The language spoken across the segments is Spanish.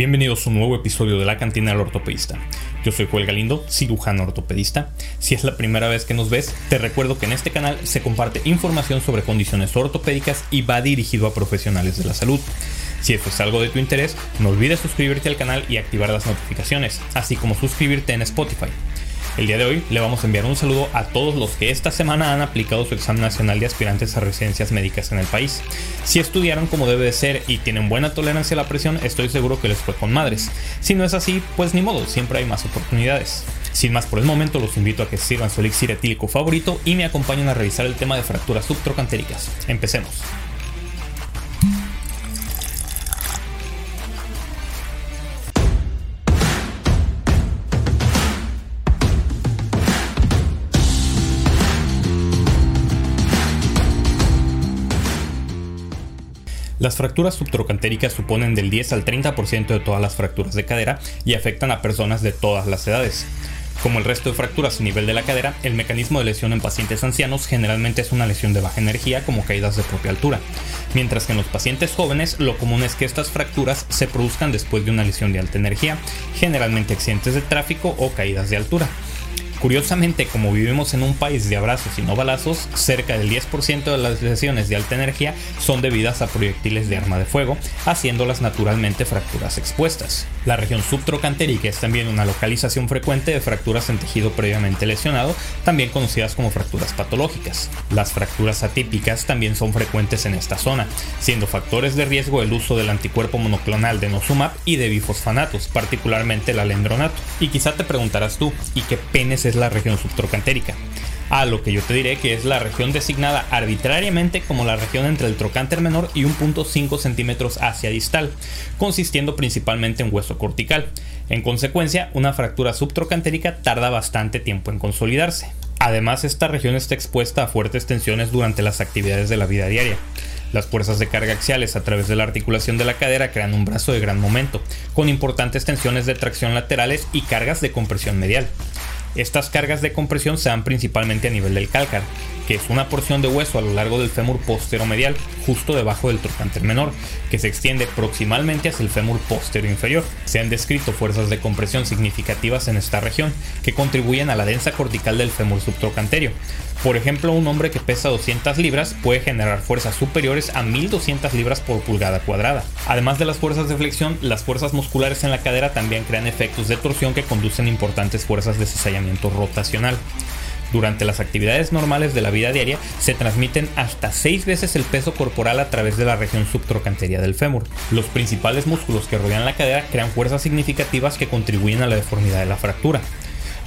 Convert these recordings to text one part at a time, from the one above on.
Bienvenidos a un nuevo episodio de La Cantina del Ortopedista. Yo soy Joel Galindo, cirujano ortopedista. Si es la primera vez que nos ves, te recuerdo que en este canal se comparte información sobre condiciones ortopédicas y va dirigido a profesionales de la salud. Si esto es algo de tu interés, no olvides suscribirte al canal y activar las notificaciones, así como suscribirte en Spotify. El día de hoy le vamos a enviar un saludo a todos los que esta semana han aplicado su examen nacional de aspirantes a residencias médicas en el país. Si estudiaron como debe de ser y tienen buena tolerancia a la presión, estoy seguro que les fue con madres. Si no es así, pues ni modo, siempre hay más oportunidades. Sin más por el momento, los invito a que sirvan su elixir etílico favorito y me acompañen a revisar el tema de fracturas subtrocantéricas. Empecemos. Fracturas subtrocantéricas suponen del 10 al 30% de todas las fracturas de cadera y afectan a personas de todas las edades. Como el resto de fracturas a nivel de la cadera, el mecanismo de lesión en pacientes ancianos generalmente es una lesión de baja energía como caídas de propia altura, mientras que en los pacientes jóvenes lo común es que estas fracturas se produzcan después de una lesión de alta energía, generalmente accidentes de tráfico o caídas de altura. Curiosamente, como vivimos en un país de abrazos y no balazos, cerca del 10% de las lesiones de alta energía son debidas a proyectiles de arma de fuego, haciéndolas naturalmente fracturas expuestas. La región subtrocantérica es también una localización frecuente de fracturas en tejido previamente lesionado, también conocidas como fracturas patológicas. Las fracturas atípicas también son frecuentes en esta zona, siendo factores de riesgo el uso del anticuerpo monoclonal de Nosumab y de bifosfanatos, particularmente el alendronato. Y quizá te preguntarás tú, ¿y qué penes es la región subtrocantérica? a lo que yo te diré que es la región designada arbitrariamente como la región entre el trocánter menor y 1.5 centímetros hacia distal, consistiendo principalmente en hueso cortical. En consecuencia, una fractura subtrocantérica tarda bastante tiempo en consolidarse. Además, esta región está expuesta a fuertes tensiones durante las actividades de la vida diaria. Las fuerzas de carga axiales a través de la articulación de la cadera crean un brazo de gran momento, con importantes tensiones de tracción laterales y cargas de compresión medial. Estas cargas de compresión se dan principalmente a nivel del cálcar, que es una porción de hueso a lo largo del fémur posteromedial, justo debajo del trocánter menor, que se extiende proximalmente hacia el fémur postero inferior. Se han descrito fuerzas de compresión significativas en esta región, que contribuyen a la densa cortical del fémur subtrocanterio. Por ejemplo, un hombre que pesa 200 libras puede generar fuerzas superiores a 1200 libras por pulgada cuadrada. Además de las fuerzas de flexión, las fuerzas musculares en la cadera también crean efectos de torsión que conducen importantes fuerzas de cizallamiento rotacional. Durante las actividades normales de la vida diaria se transmiten hasta 6 veces el peso corporal a través de la región subtrocanteria del fémur. Los principales músculos que rodean la cadera crean fuerzas significativas que contribuyen a la deformidad de la fractura.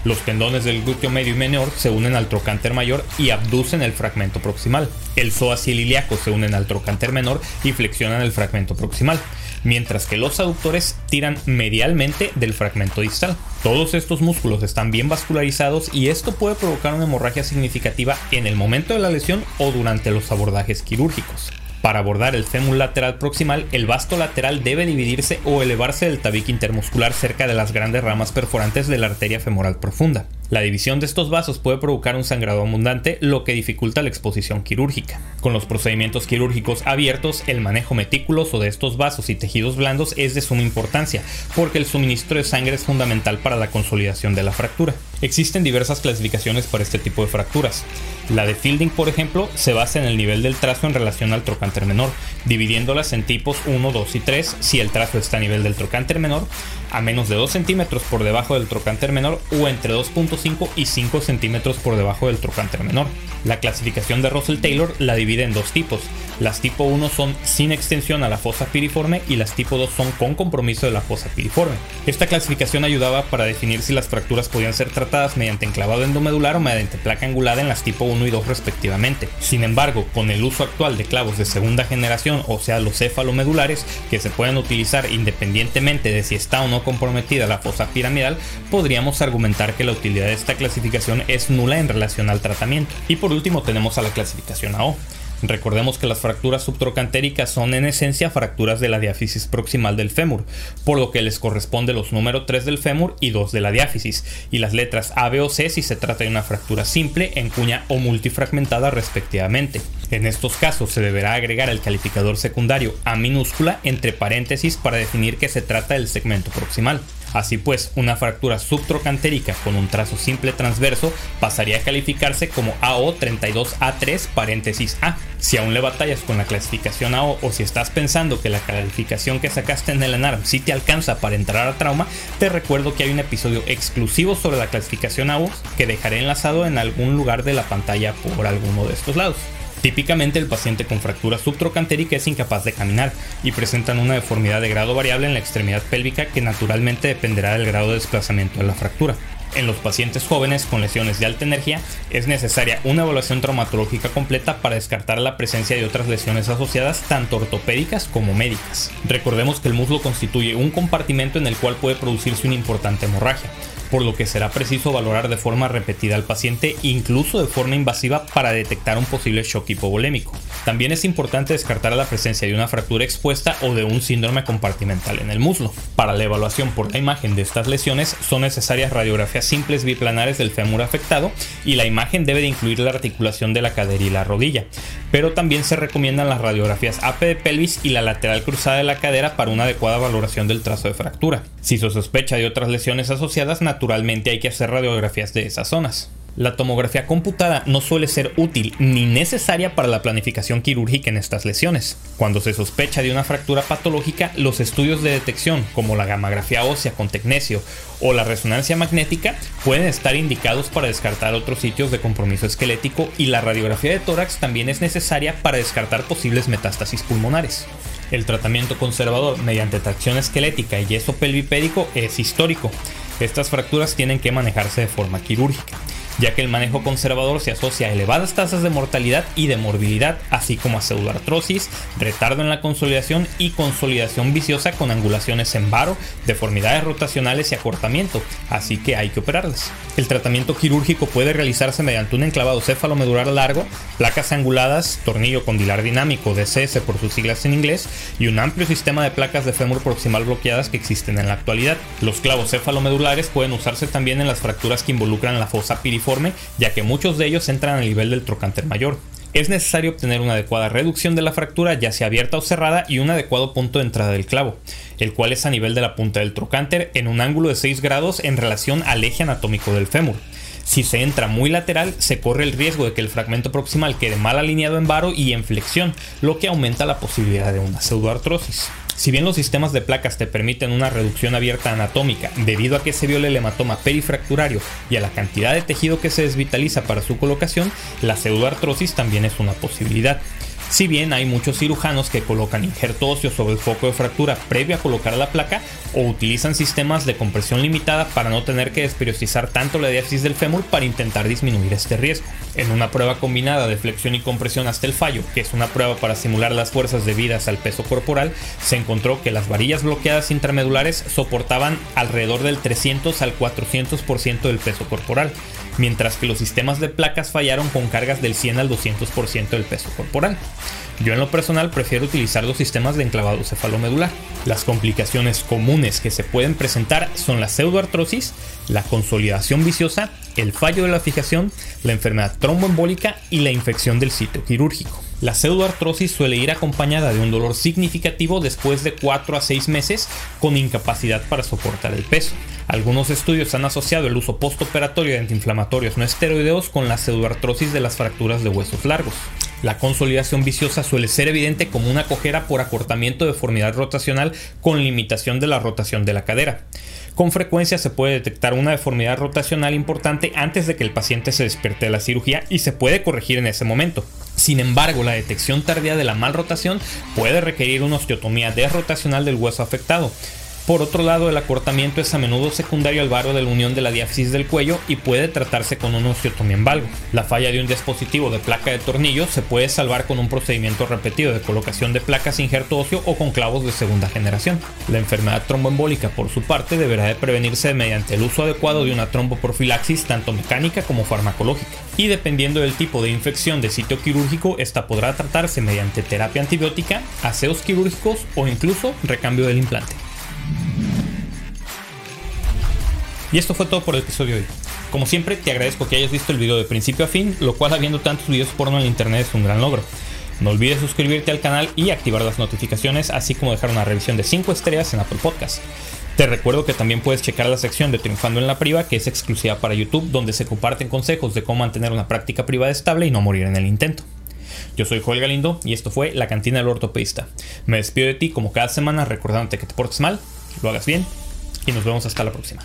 Los tendones del glúteo medio y menor se unen al trocánter mayor y abducen el fragmento proximal. El psoas y el ilíaco se unen al trocánter menor y flexionan el fragmento proximal, mientras que los aductores tiran medialmente del fragmento distal. Todos estos músculos están bien vascularizados y esto puede provocar una hemorragia significativa en el momento de la lesión o durante los abordajes quirúrgicos. Para abordar el fémur lateral proximal, el vasto lateral debe dividirse o elevarse del tabique intermuscular cerca de las grandes ramas perforantes de la arteria femoral profunda. La división de estos vasos puede provocar un sangrado abundante, lo que dificulta la exposición quirúrgica. Con los procedimientos quirúrgicos abiertos, el manejo meticuloso de estos vasos y tejidos blandos es de suma importancia, porque el suministro de sangre es fundamental para la consolidación de la fractura. Existen diversas clasificaciones para este tipo de fracturas. La de Fielding, por ejemplo, se basa en el nivel del trazo en relación al trocánter menor, dividiéndolas en tipos 1, 2 y 3 si el trazo está a nivel del trocánter menor, a menos de 2 centímetros por debajo del trocánter menor o entre 2.5 y 5 centímetros por debajo del trocánter menor. La clasificación de Russell Taylor la divide en dos tipos. Las tipo 1 son sin extensión a la fosa piriforme y las tipo 2 son con compromiso de la fosa piriforme. Esta clasificación ayudaba para definir si las fracturas podían ser tratadas mediante enclavado endomedular o mediante placa angulada en las tipo 1 y 2 respectivamente. Sin embargo, con el uso actual de clavos de segunda generación, o sea los cefalomedulares, que se pueden utilizar independientemente de si está o no comprometida la fosa piramidal, podríamos argumentar que la utilidad de esta clasificación es nula en relación al tratamiento. Y por último tenemos a la clasificación AO. Recordemos que las fracturas subtrocantéricas son en esencia fracturas de la diáfisis proximal del fémur, por lo que les corresponde los números 3 del fémur y 2 de la diáfisis, y las letras A, B o C si se trata de una fractura simple, en cuña o multifragmentada respectivamente. En estos casos se deberá agregar el calificador secundario A minúscula entre paréntesis para definir que se trata del segmento proximal. Así pues, una fractura subtrocantérica con un trazo simple transverso pasaría a calificarse como AO32A3 paréntesis A. Si aún le batallas con la clasificación AO o si estás pensando que la calificación que sacaste en el ENARM sí te alcanza para entrar a trauma, te recuerdo que hay un episodio exclusivo sobre la clasificación AO que dejaré enlazado en algún lugar de la pantalla por alguno de estos lados. Típicamente el paciente con fractura subtrocantérica es incapaz de caminar y presentan una deformidad de grado variable en la extremidad pélvica que naturalmente dependerá del grado de desplazamiento de la fractura. En los pacientes jóvenes con lesiones de alta energía es necesaria una evaluación traumatológica completa para descartar la presencia de otras lesiones asociadas tanto ortopédicas como médicas. Recordemos que el muslo constituye un compartimento en el cual puede producirse una importante hemorragia por lo que será preciso valorar de forma repetida al paciente, incluso de forma invasiva, para detectar un posible shock hipovolémico. También es importante descartar la presencia de una fractura expuesta o de un síndrome compartimental en el muslo. Para la evaluación por la imagen de estas lesiones son necesarias radiografías simples biplanares del fémur afectado y la imagen debe de incluir la articulación de la cadera y la rodilla, pero también se recomiendan las radiografías AP de pelvis y la lateral cruzada de la cadera para una adecuada valoración del trazo de fractura. Si se sospecha de otras lesiones asociadas, hay que hacer radiografías de esas zonas. La tomografía computada no suele ser útil ni necesaria para la planificación quirúrgica en estas lesiones. Cuando se sospecha de una fractura patológica, los estudios de detección, como la gamografía ósea con tecnesio o la resonancia magnética, pueden estar indicados para descartar otros sitios de compromiso esquelético y la radiografía de tórax también es necesaria para descartar posibles metástasis pulmonares. El tratamiento conservador mediante tracción esquelética y yeso pelvipédico es histórico. Estas fracturas tienen que manejarse de forma quirúrgica ya que el manejo conservador se asocia a elevadas tasas de mortalidad y de morbilidad, así como a pseudoartrosis, retardo en la consolidación y consolidación viciosa con angulaciones en varo, deformidades rotacionales y acortamiento, así que hay que operarlas. El tratamiento quirúrgico puede realizarse mediante un enclavado cefalomedular largo, placas anguladas, tornillo condilar dinámico DCS por sus siglas en inglés y un amplio sistema de placas de fémur proximal bloqueadas que existen en la actualidad. Los clavos cefalomedulares pueden usarse también en las fracturas que involucran la fosa ya que muchos de ellos entran al nivel del trocánter mayor. Es necesario obtener una adecuada reducción de la fractura, ya sea abierta o cerrada, y un adecuado punto de entrada del clavo, el cual es a nivel de la punta del trocánter en un ángulo de 6 grados en relación al eje anatómico del fémur. Si se entra muy lateral, se corre el riesgo de que el fragmento proximal quede mal alineado en varo y en flexión, lo que aumenta la posibilidad de una pseudoartrosis. Si bien los sistemas de placas te permiten una reducción abierta anatómica debido a que se viole el hematoma perifracturario y a la cantidad de tejido que se desvitaliza para su colocación, la pseudoartrosis también es una posibilidad. Si bien hay muchos cirujanos que colocan injerto óseo sobre el foco de fractura previo a colocar la placa o utilizan sistemas de compresión limitada para no tener que desperiostizar tanto la diáfisis del fémur para intentar disminuir este riesgo. En una prueba combinada de flexión y compresión hasta el fallo, que es una prueba para simular las fuerzas debidas al peso corporal, se encontró que las varillas bloqueadas intramedulares soportaban alrededor del 300 al 400% del peso corporal, mientras que los sistemas de placas fallaron con cargas del 100 al 200% del peso corporal. Yo en lo personal prefiero utilizar los sistemas de enclavado cefalomedular. Las complicaciones comunes que se pueden presentar son la pseudoartrosis, la consolidación viciosa, el fallo de la fijación, la enfermedad tromboembólica y la infección del sitio quirúrgico. La pseudoartrosis suele ir acompañada de un dolor significativo después de 4 a 6 meses con incapacidad para soportar el peso. Algunos estudios han asociado el uso postoperatorio de antiinflamatorios no esteroideos con la pseudoartrosis de las fracturas de huesos largos. La consolidación viciosa suele ser evidente como una cojera por acortamiento de deformidad rotacional con limitación de la rotación de la cadera. Con frecuencia se puede detectar una deformidad rotacional importante antes de que el paciente se despierte de la cirugía y se puede corregir en ese momento. Sin embargo, la detección tardía de la malrotación puede requerir una osteotomía desrotacional del hueso afectado. Por otro lado, el acortamiento es a menudo secundario al barro de la unión de la diáfisis del cuello y puede tratarse con en valgo. La falla de un dispositivo de placa de tornillo se puede salvar con un procedimiento repetido de colocación de placas injerto óseo o con clavos de segunda generación. La enfermedad tromboembólica, por su parte, deberá de prevenirse mediante el uso adecuado de una tromboprofilaxis tanto mecánica como farmacológica. Y dependiendo del tipo de infección de sitio quirúrgico, esta podrá tratarse mediante terapia antibiótica, aseos quirúrgicos o incluso recambio del implante. Y esto fue todo por el episodio de hoy. Como siempre, te agradezco que hayas visto el video de principio a fin, lo cual habiendo tantos videos porno en internet es un gran logro. No olvides suscribirte al canal y activar las notificaciones, así como dejar una revisión de 5 estrellas en Apple Podcast. Te recuerdo que también puedes checar la sección de Triunfando en la Priva, que es exclusiva para YouTube, donde se comparten consejos de cómo mantener una práctica privada estable y no morir en el intento. Yo soy Joel Galindo y esto fue La Cantina del Ortopedista. Me despido de ti como cada semana recordándote que te portes mal, lo hagas bien y nos vemos hasta la próxima.